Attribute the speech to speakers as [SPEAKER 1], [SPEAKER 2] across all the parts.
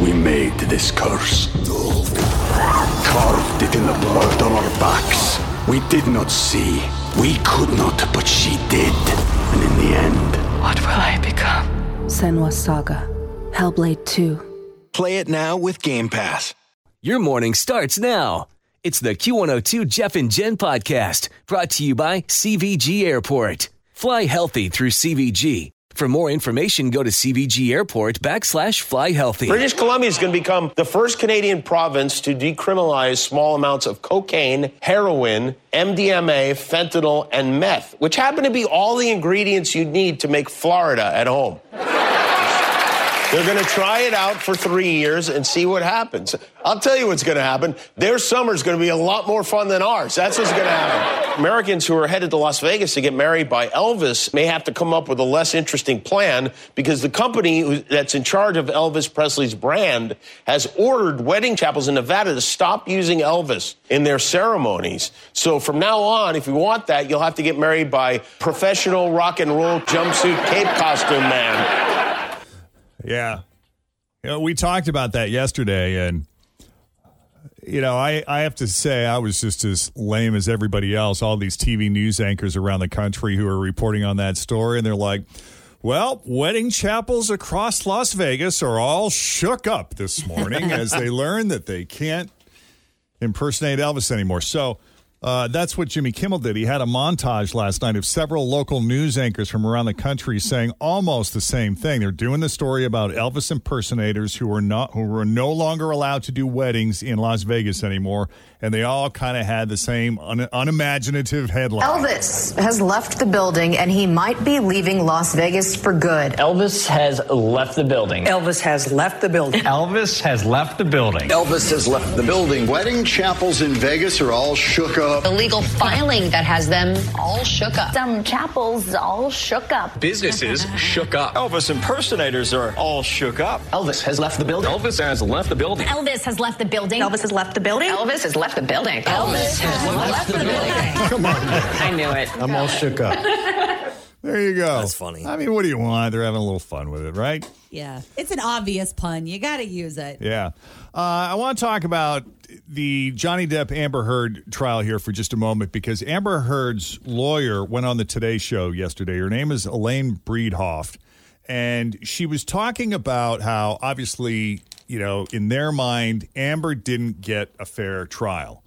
[SPEAKER 1] We made this curse. Carved it in the blood on our backs. We did not see. We could not, but she did. And in the end,
[SPEAKER 2] What will I become?
[SPEAKER 3] Senua's Saga. Hellblade 2.
[SPEAKER 4] Play it now with Game Pass.
[SPEAKER 5] Your morning starts now. It's the Q102 Jeff and Jen podcast brought to you by CVG Airport. Fly healthy through CVG. For more information, go to CVG Airport backslash fly healthy.
[SPEAKER 6] British Columbia is going to become the first Canadian province to decriminalize small amounts of cocaine, heroin, MDMA, fentanyl, and meth, which happen to be all the ingredients you need to make Florida at home. They're going to try it out for three years and see what happens. I'll tell you what's going to happen. Their summer's going to be a lot more fun than ours. That's what's going to happen. Americans who are headed to Las Vegas to get married by Elvis may have to come up with a less interesting plan because the company that's in charge of Elvis Presley's brand has ordered wedding chapels in Nevada to stop using Elvis in their ceremonies. So from now on, if you want that, you'll have to get married by professional rock and roll jumpsuit cape costume man.
[SPEAKER 7] Yeah. You know, we talked about that yesterday, and, you know, I, I have to say, I was just as lame as everybody else. All these TV news anchors around the country who are reporting on that story, and they're like, well, wedding chapels across Las Vegas are all shook up this morning as they learn that they can't impersonate Elvis anymore. So uh, that's what Jimmy Kimmel did. He had a montage last night of several local news anchors from around the country saying almost the same thing. They're doing the story about Elvis impersonators who are not who were no longer allowed to do weddings in Las Vegas anymore, and they all kind of had the same un- unimaginative headline.
[SPEAKER 8] Elvis has left the building and he might be leaving Las Vegas for good.
[SPEAKER 9] Elvis has left the building.
[SPEAKER 10] Elvis has left the building.
[SPEAKER 9] Elvis has left the building.
[SPEAKER 11] Elvis has left the building. Wedding chapels in Vegas are all shook up.
[SPEAKER 8] Illegal filing that has them all shook up.
[SPEAKER 12] Some chapels all shook up.
[SPEAKER 4] Businesses shook up. Elvis impersonators are all shook up.
[SPEAKER 9] Elvis has left the building.
[SPEAKER 4] Elvis has left the building.
[SPEAKER 12] Elvis has left the building.
[SPEAKER 8] Elvis has left the building.
[SPEAKER 12] Elvis has left the building.
[SPEAKER 8] Elvis has left the building.
[SPEAKER 7] Come on.
[SPEAKER 9] I knew it.
[SPEAKER 4] I'm all shook up.
[SPEAKER 7] There you go.
[SPEAKER 13] That's funny.
[SPEAKER 7] I mean, what do you want? They're having a little fun with it, right?
[SPEAKER 14] Yeah. It's an obvious pun. You got to use it.
[SPEAKER 7] Yeah. Uh, I want to talk about the Johnny Depp Amber Heard trial here for just a moment because Amber Heard's lawyer went on the Today Show yesterday. Her name is Elaine Bredehoft. And she was talking about how, obviously, you know, in their mind, Amber didn't get a fair trial.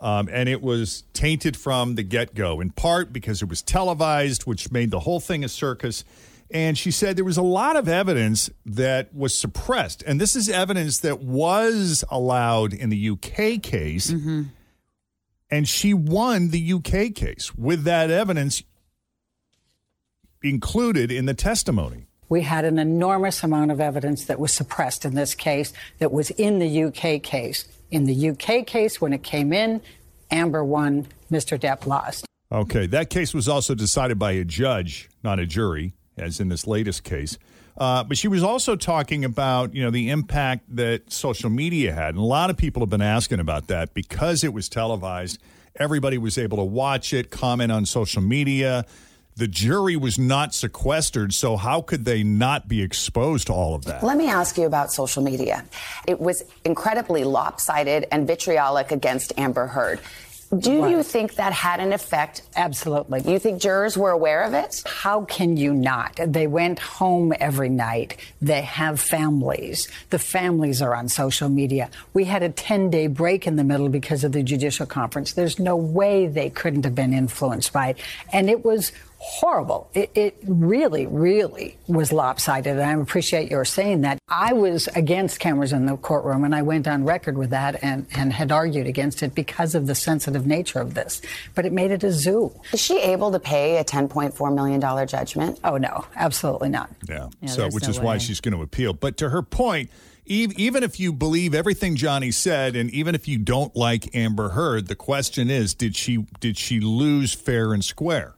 [SPEAKER 7] Um, and it was tainted from the get go, in part because it was televised, which made the whole thing a circus. And she said there was a lot of evidence that was suppressed. And this is evidence that was allowed in the UK case. And she won the UK case with that evidence included in the testimony.
[SPEAKER 10] We had an enormous amount of evidence that was suppressed in this case that was in the UK case. In the UK case, when it came in, Amber won, Mr. Depp lost.
[SPEAKER 7] Okay, that case was also decided by a judge, not a jury, as in this latest case. Uh, but she was also talking about, you know, the impact that social media had, and a lot of people have been asking about that because it was televised. Everybody was able to watch it, comment on social media. The jury was not sequestered, so how could they not be exposed to all of that?
[SPEAKER 15] Let me ask you about social media. It was incredibly lopsided and vitriolic against Amber Heard. Do you think that had an effect?
[SPEAKER 10] Absolutely.
[SPEAKER 15] You think jurors were aware of it?
[SPEAKER 10] How can you not? They went home every night. They have families. The families are on social media. We had a 10 day break in the middle because of the judicial conference. There's no way they couldn't have been influenced by it. And it was horrible. It, it really, really was lopsided. And I appreciate your saying that. I was against cameras in the courtroom, and I went on record with that and, and had argued against it because of the sensitive nature of this. But it made it a zoo.
[SPEAKER 15] Is she able to pay a $10.4 million judgment?
[SPEAKER 10] Oh, no, absolutely not.
[SPEAKER 7] Yeah.
[SPEAKER 10] Yeah,
[SPEAKER 7] so, which
[SPEAKER 10] no
[SPEAKER 7] is why she's going to appeal. But to her point, Even if you believe everything Johnny said, and even if you don't like Amber Heard, the question is, did she did she lose fair and square?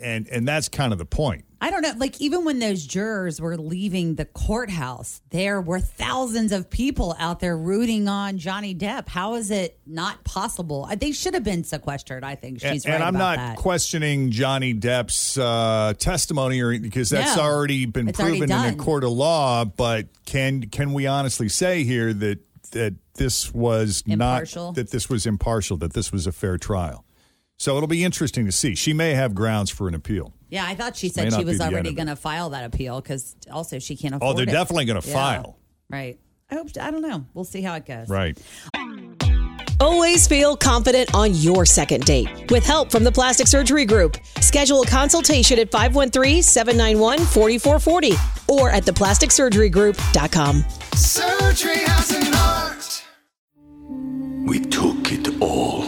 [SPEAKER 7] And and that's kind of the point.
[SPEAKER 14] I don't know. Like, even when those jurors were leaving the courthouse, there were thousands of people out there rooting on Johnny Depp. How is it not possible? Uh, They should have been sequestered. I think she's
[SPEAKER 7] and,
[SPEAKER 14] right
[SPEAKER 7] and I'm not
[SPEAKER 14] that.
[SPEAKER 7] questioning Johnny Depp's uh, testimony, or because that's
[SPEAKER 14] No,
[SPEAKER 7] already been
[SPEAKER 14] it's already
[SPEAKER 7] proven in a court of law. But can can we honestly say here that that this was
[SPEAKER 14] Impartial?
[SPEAKER 7] not that this was impartial, that this was a fair trial? So it'll be interesting to see. She may have grounds for an appeal.
[SPEAKER 14] yeah, I thought she said she was
[SPEAKER 7] be the end
[SPEAKER 14] already going to file that appeal because also she can't
[SPEAKER 7] oh,
[SPEAKER 14] afford. It.
[SPEAKER 7] Oh, they're
[SPEAKER 14] it.
[SPEAKER 7] definitely going to
[SPEAKER 14] Yeah.
[SPEAKER 7] file.
[SPEAKER 14] Right. I hope. I don't know. We'll see how it goes.
[SPEAKER 7] Right.
[SPEAKER 2] Always feel confident on your second date. With help from the Plastic Surgery Group, schedule a consultation at 513-791-4440 or at theplasticsurgerygroup.com.
[SPEAKER 13] Surgery has an art.
[SPEAKER 1] We took it all.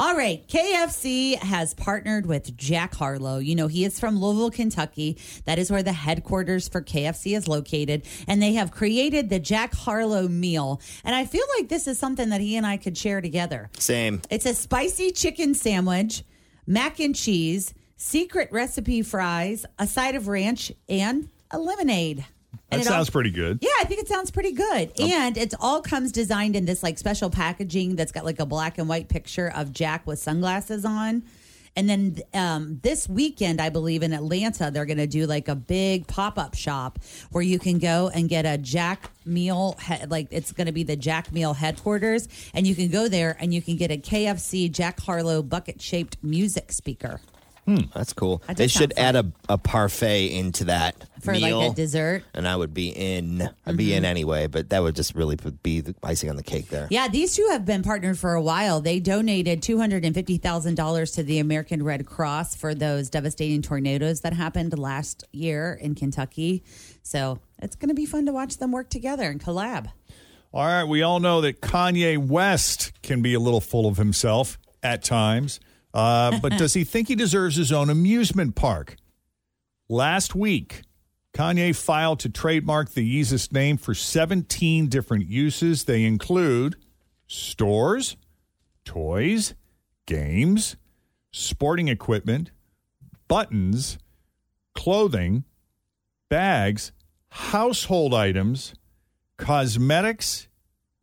[SPEAKER 14] All right, KFC has partnered with Jack Harlow. You know, he is from Louisville, Kentucky. That is where the headquarters for KFC is located. And they have created the Jack Harlow meal. And I feel like this is something that he and I could share together.
[SPEAKER 16] Same.
[SPEAKER 14] It's a spicy chicken sandwich, mac and cheese, secret recipe fries, a side of ranch, and a lemonade.
[SPEAKER 7] That
[SPEAKER 14] it all-
[SPEAKER 7] sounds pretty good.
[SPEAKER 14] yeah, I think it sounds pretty good. And it all comes designed in this like special packaging that's got like a black and white picture of Jack with sunglasses on. And then um, this weekend, I believe in Atlanta, they're going to do like a big pop up shop where you can go and get a Jack meal. He- like it's going to be the Jack meal headquarters. And you can go there and you can get a KFC Jack Harlow bucket shaped music speaker.
[SPEAKER 16] That's cool.
[SPEAKER 14] That
[SPEAKER 16] they should add a, a parfait into that
[SPEAKER 14] For, like,
[SPEAKER 16] meal,
[SPEAKER 14] a dessert?
[SPEAKER 16] and I would be in. I'd be in
[SPEAKER 14] Mhm.
[SPEAKER 16] anyway, but that would just really be the icing on the cake there.
[SPEAKER 14] Yeah, these two have been partnered for a while. They donated $250,000 to the American Red Cross for those devastating tornadoes that happened last year in Kentucky. So it's going to be fun to watch them work together and collab.
[SPEAKER 7] All right, we all know that Kanye West can be a little full of himself at times, uh, but does he think he deserves his own amusement park? Last week, Kanye filed to trademark the Yeezus name for 17 different uses. They include stores, toys, games, sporting equipment, buttons, clothing, bags, household items, cosmetics,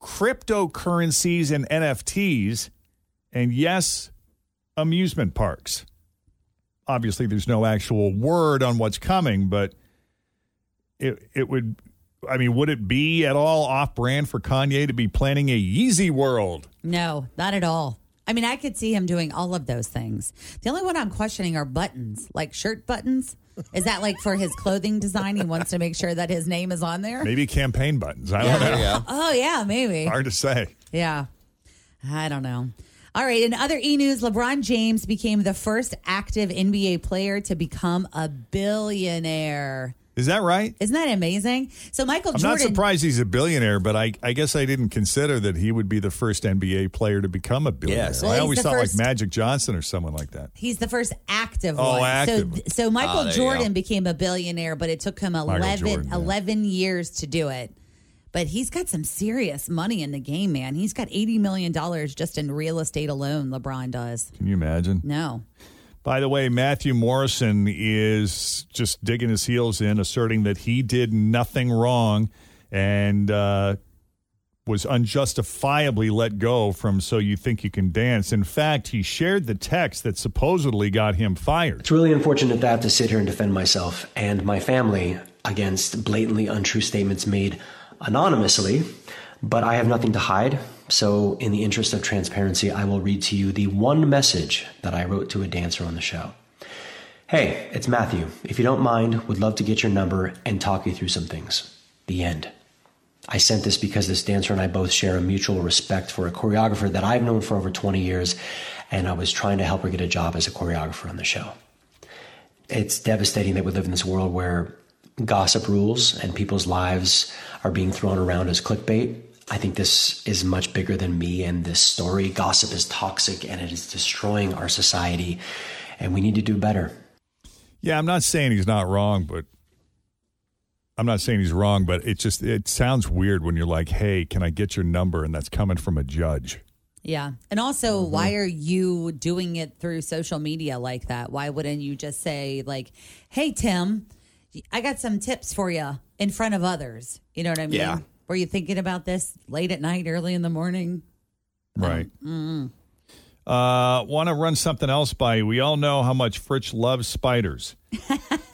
[SPEAKER 7] cryptocurrencies and NFTs, and yes, amusement parks. Obviously, there's no actual word on what's coming, but it it would. I mean, would it be at all off brand for Kanye to be planning a Yeezy World?
[SPEAKER 14] No, not at all. I mean, I could see him doing all of those things. The only one I'm questioning are buttons, like shirt buttons. Is that like for his clothing design? He wants to make sure that his name is on there.
[SPEAKER 7] Maybe campaign buttons. I don't know. Yeah.
[SPEAKER 14] Oh yeah, maybe.
[SPEAKER 7] Hard to say.
[SPEAKER 14] Yeah. I don't know. All right. In other e news, LeBron James became the first active NBA player to become a billionaire.
[SPEAKER 7] Is that right?
[SPEAKER 14] Isn't that amazing? So Michael
[SPEAKER 7] I'm
[SPEAKER 14] Jordan.
[SPEAKER 7] not surprised he's a billionaire, but I, I guess I didn't consider that he would be the first NBA player to become a billionaire.
[SPEAKER 14] Well,
[SPEAKER 7] I always thought
[SPEAKER 14] first-
[SPEAKER 7] like Magic Johnson or someone like that.
[SPEAKER 14] He's the first active
[SPEAKER 7] Oh,
[SPEAKER 14] one.
[SPEAKER 7] active
[SPEAKER 14] So, so Michael
[SPEAKER 7] ah, there you
[SPEAKER 14] Jordan became a billionaire, but it took him
[SPEAKER 7] Michael
[SPEAKER 14] 11,
[SPEAKER 7] Jordan, yeah.
[SPEAKER 14] 11 years to do it. But he's got some serious money in the game, man. He's got $80 million just in real estate alone, LeBron does.
[SPEAKER 7] Can you imagine?
[SPEAKER 14] No.
[SPEAKER 7] By the way, Matthew Morrison is just digging his heels in, asserting that he did nothing wrong and uh, was unjustifiably let go from So You Think You Can Dance. In fact, he shared the text that supposedly got him fired.
[SPEAKER 17] It's really unfortunate to have to sit here and defend myself and my family against blatantly untrue statements made anonymously, but I have nothing to hide. So, in the interest of transparency, I will read to you the one message that I wrote to a dancer on the show. Hey, it's Matthew. If you don't mind, would love to get your number and talk you through some things. The end. I sent this because this dancer and I both share a mutual respect for a choreographer that I've known for over 20 years, and I was trying to help her get a job as a choreographer on the show. It's devastating that we live in this world where gossip rules and people's lives are being thrown around as clickbait. I think this is much bigger than me and this story. Gossip is toxic and it is destroying our society, and we need to do better.
[SPEAKER 7] Yeah, I'm not saying he's not wrong, but I'm not saying he's wrong, but it just it sounds weird when you're like, "Hey, can I get your number?" and that's coming from a judge.
[SPEAKER 14] Yeah. And also,
[SPEAKER 7] Mm-hmm.
[SPEAKER 14] why are you doing it through social media like that? Why wouldn't you just say, like, hey, Tim, I got some tips for you in front of others? You know what I mean?
[SPEAKER 16] Yeah.
[SPEAKER 14] Were you thinking about this late at night, early in the morning?
[SPEAKER 7] Right.
[SPEAKER 14] Mm.
[SPEAKER 7] Uh, Want to run something else by you. We all know how much Fritz loves spiders.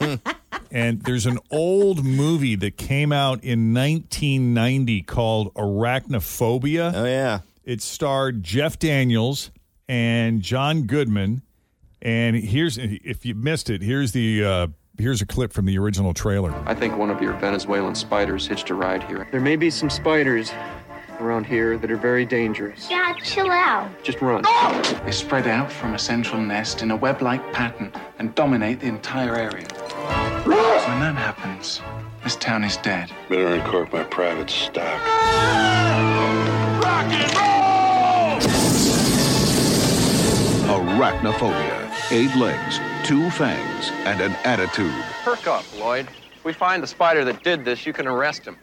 [SPEAKER 7] and there's an old movie that came out in 1990 called Arachnophobia.
[SPEAKER 16] Oh, yeah.
[SPEAKER 7] It starred Jeff Daniels and John Goodman. And here's, if you missed it, here's the. Uh, Here's a clip from the original trailer.
[SPEAKER 18] I think one of your Venezuelan spiders hitched a ride here. There may be some spiders around here that are very dangerous.
[SPEAKER 19] God, chill out.
[SPEAKER 18] Just run.
[SPEAKER 20] They spread out from a central nest in a web like pattern and dominate the entire area. When that happens, this town is dead.
[SPEAKER 21] Better uncork my private stock.
[SPEAKER 22] Arachnophobia. Eight legs, two fangs, and an attitude.
[SPEAKER 18] Perk up, Lloyd. If we find the spider that did this, you can arrest him.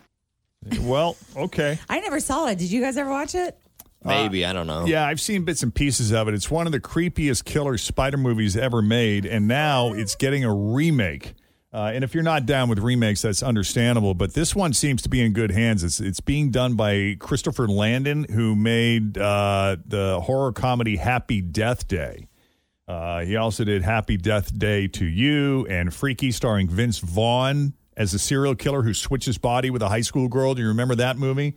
[SPEAKER 7] Well, okay.
[SPEAKER 14] I never saw it. Did you guys ever watch it?
[SPEAKER 16] Maybe, I don't know.
[SPEAKER 7] Yeah, I've seen bits and pieces of it. It's one of the creepiest killer spider movies ever made, and now it's getting a remake. Uh, and if you're not down with remakes, that's understandable. But this one seems to be in good hands. It's it's being done by Christopher Landon, who made uh, the horror comedy Happy Death Day. Uh, he also did Happy Death Day 2U and Freaky, starring Vince Vaughn as a serial killer who switches body with a high school girl. Do you remember that movie?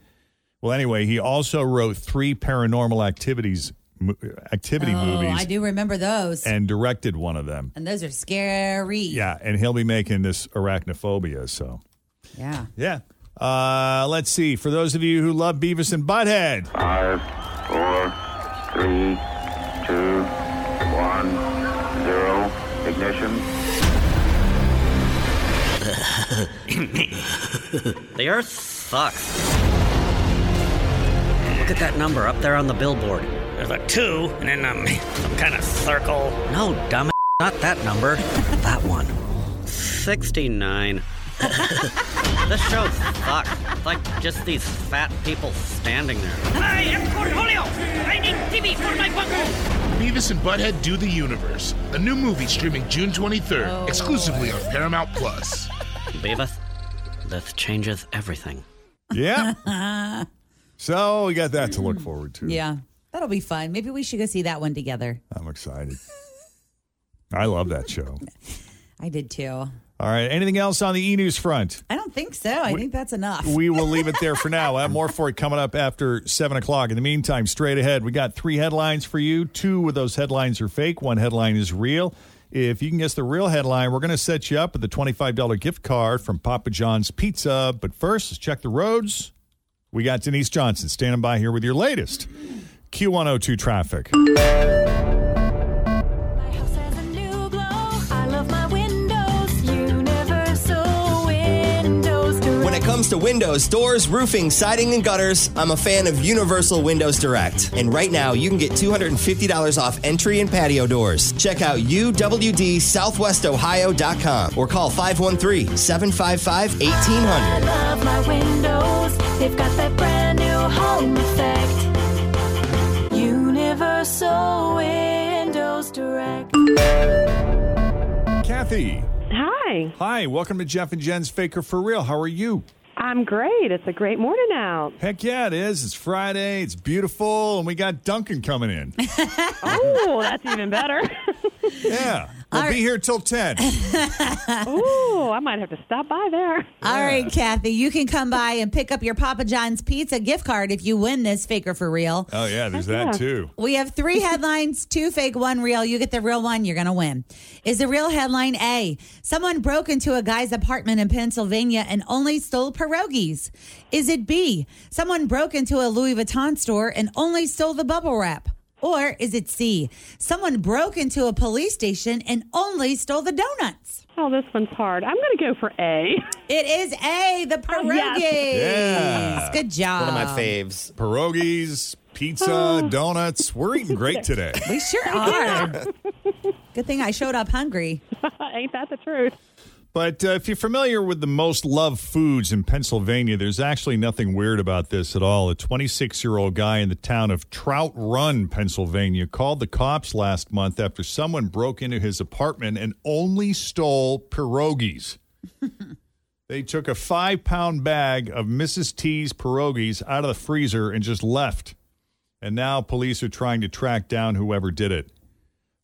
[SPEAKER 7] Well, anyway, he also wrote three Paranormal Activities activity
[SPEAKER 14] oh,
[SPEAKER 7] movies
[SPEAKER 14] I do remember those.
[SPEAKER 7] and directed one of them.
[SPEAKER 14] And those are scary.
[SPEAKER 7] Yeah, and he'll be making this arachnophobia. So,
[SPEAKER 14] Yeah.
[SPEAKER 7] yeah. Uh, let's see. For those of you who love Beavis and Butthead,
[SPEAKER 21] Five, four, three, two,
[SPEAKER 23] the Earth sucks. Look at that number up there on the billboard. There's a two, and then um, some kind of circle. No, dumb, not that number. that one. 69. this show sucks. It's like just these fat people standing there.
[SPEAKER 24] I am Cornholio. I need TV for my bungle.
[SPEAKER 25] Beavis and Butthead Do the Universe, a new movie streaming June 23rd, exclusively on Paramount Plus.
[SPEAKER 23] Beavis, this changes everything.
[SPEAKER 7] yeah. so we got that to look forward to.
[SPEAKER 14] Yeah. That'll be fun. Maybe we should go see that one together.
[SPEAKER 7] I'm excited. I love that show.
[SPEAKER 14] I did too.
[SPEAKER 7] All right. Anything else on the e news front?
[SPEAKER 14] I don't think so. I think that's enough.
[SPEAKER 7] We will leave it there for now. We'll have more for it coming up after 7 o'clock. In the meantime, straight ahead, we got three headlines for you. Two of those headlines are fake, one headline is real. If you can guess the real headline, we're going to set you up with a $25 gift card from Papa John's Pizza. But first, let's check the roads. We got Denise Johnson standing by here with your latest Q102 traffic.
[SPEAKER 26] Comes to windows, doors, roofing, siding, and gutters, I'm a fan of Universal Windows Direct. And right now, you can get $250 off entry and patio doors. Check out uwdsouthwestohio.com or call 513 755
[SPEAKER 27] I
[SPEAKER 26] 1800.
[SPEAKER 27] love my windows, they've got that brand new home effect. Universal Windows Direct.
[SPEAKER 7] Kathy.
[SPEAKER 28] Hi.
[SPEAKER 7] Hi. Welcome to Jeff and Jen's Faker for Real. How are you?
[SPEAKER 28] I'm great. It's a great morning out.
[SPEAKER 7] Heck yeah, it is. It's Friday. It's beautiful. And we got Dunkin' coming in.
[SPEAKER 28] Oh, that's even better.
[SPEAKER 7] yeah. We'll be here till 10.
[SPEAKER 28] Ooh, I might have to stop by there.
[SPEAKER 14] All right, Kathy, you can come by and pick up your Papa John's pizza gift card if you win this faker for real.
[SPEAKER 7] Oh, yeah, there's that too.
[SPEAKER 14] We have three headlines, two fake, one real. You get the real one, you're going to win. Is the real headline A? Someone broke into a guy's apartment in Pennsylvania and only stole pierogies. Is it B? Someone broke into a Louis Vuitton store and only stole the bubble wrap. Or is it C? Someone broke into a police station and only stole the donuts.
[SPEAKER 28] Oh, this one's hard. I'm going to go for A.
[SPEAKER 14] It is A, the oh, pierogies.
[SPEAKER 7] Yeah.
[SPEAKER 14] Good job.
[SPEAKER 16] One of my faves.
[SPEAKER 7] Pierogies, pizza, oh. donuts. We're eating great today.
[SPEAKER 14] We sure are. Good thing I showed up hungry.
[SPEAKER 28] Ain't that the truth?
[SPEAKER 7] But uh, if you're familiar with the most loved foods in Pennsylvania, there's actually nothing weird about this at all. A 26 year old guy in the town of Trout Run, Pennsylvania, called the cops last month after someone broke into his apartment and only stole pierogies. they took a five pound bag of Mrs. T's pierogies out of the freezer and just left. And now police are trying to track down whoever did it.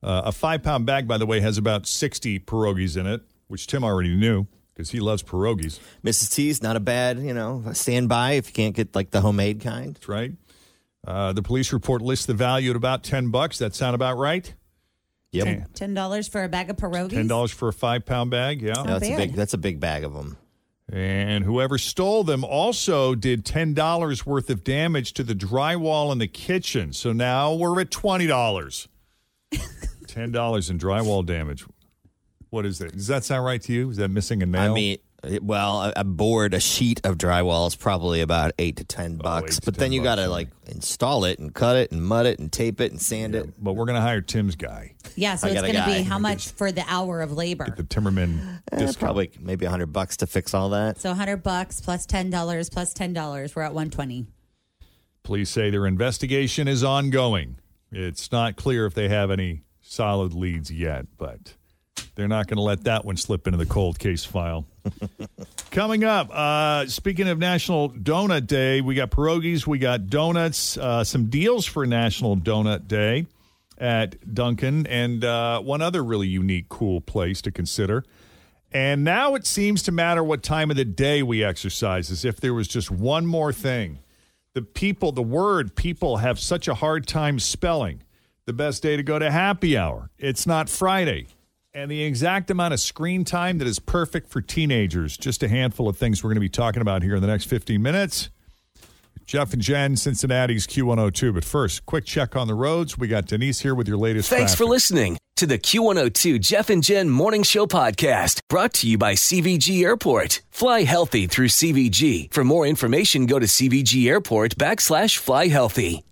[SPEAKER 7] Uh, a five pound bag, by the way, has about 60 pierogies in it, which Tim already knew because he loves pierogies.
[SPEAKER 16] Mrs. T's not a bad, you know, standby if you can't get like the homemade kind.
[SPEAKER 7] That's right. Uh, the police report lists the value at about 10 bucks. That sound about right?
[SPEAKER 16] Yep.
[SPEAKER 14] Ten dollars for a bag of pierogies.
[SPEAKER 7] Ten dollars for a five pound bag. Yeah,
[SPEAKER 14] Not
[SPEAKER 16] that's a
[SPEAKER 14] bad.
[SPEAKER 16] big. That's a big bag of them.
[SPEAKER 7] And whoever stole them also did ten dollars worth of damage to the drywall in the kitchen. So now we're at twenty dollars. ten dollars in drywall damage. What is that? Does that sound right to you? Is that missing a nail?
[SPEAKER 16] I mean, well, a, a board, a sheet of drywall is probably about eight to ten bucks.
[SPEAKER 7] eight to
[SPEAKER 16] but then you
[SPEAKER 7] bucks,
[SPEAKER 16] got to like install it and cut it and mud it and tape it and sand it.
[SPEAKER 7] but we're gonna hire Tim's guy,
[SPEAKER 14] Yeah, so
[SPEAKER 16] I
[SPEAKER 14] it's
[SPEAKER 16] got a
[SPEAKER 14] going to be how much for the hour of labor?
[SPEAKER 7] the Timmerman
[SPEAKER 16] Eh, probably maybe a hundred bucks to fix all that.
[SPEAKER 14] So 100 bucks $10 $10. We're at 120.
[SPEAKER 7] Police say their investigation is ongoing. It's not clear if they have any solid leads yet, but they're not going to let that one slip into the cold case file. Coming up, uh, speaking of National Donut Day, we got pierogies, we got donuts, uh, some deals for National Donut Day at Dunkin', and uh, one other really unique, cool place to consider. And now it seems to matter what time of the day we exercise, as if there was just one more thing. The people, the word people have such a hard time spelling. The best day to go to happy hour. It's not Friday. And the exact amount of screen time that is perfect for teenagers. Just a handful of things we're going to be talking about here in the next 15 minutes. Jeff and Jen, Cincinnati's Q102. But first, quick check on the roads. We got Denise here with your latest.
[SPEAKER 29] Thanks for listening to the Q102 Jeff and Jen Morning Show podcast brought to you by CVG Airport. Fly healthy through CVG. For more information, go to CVG Airport backslash fly healthy.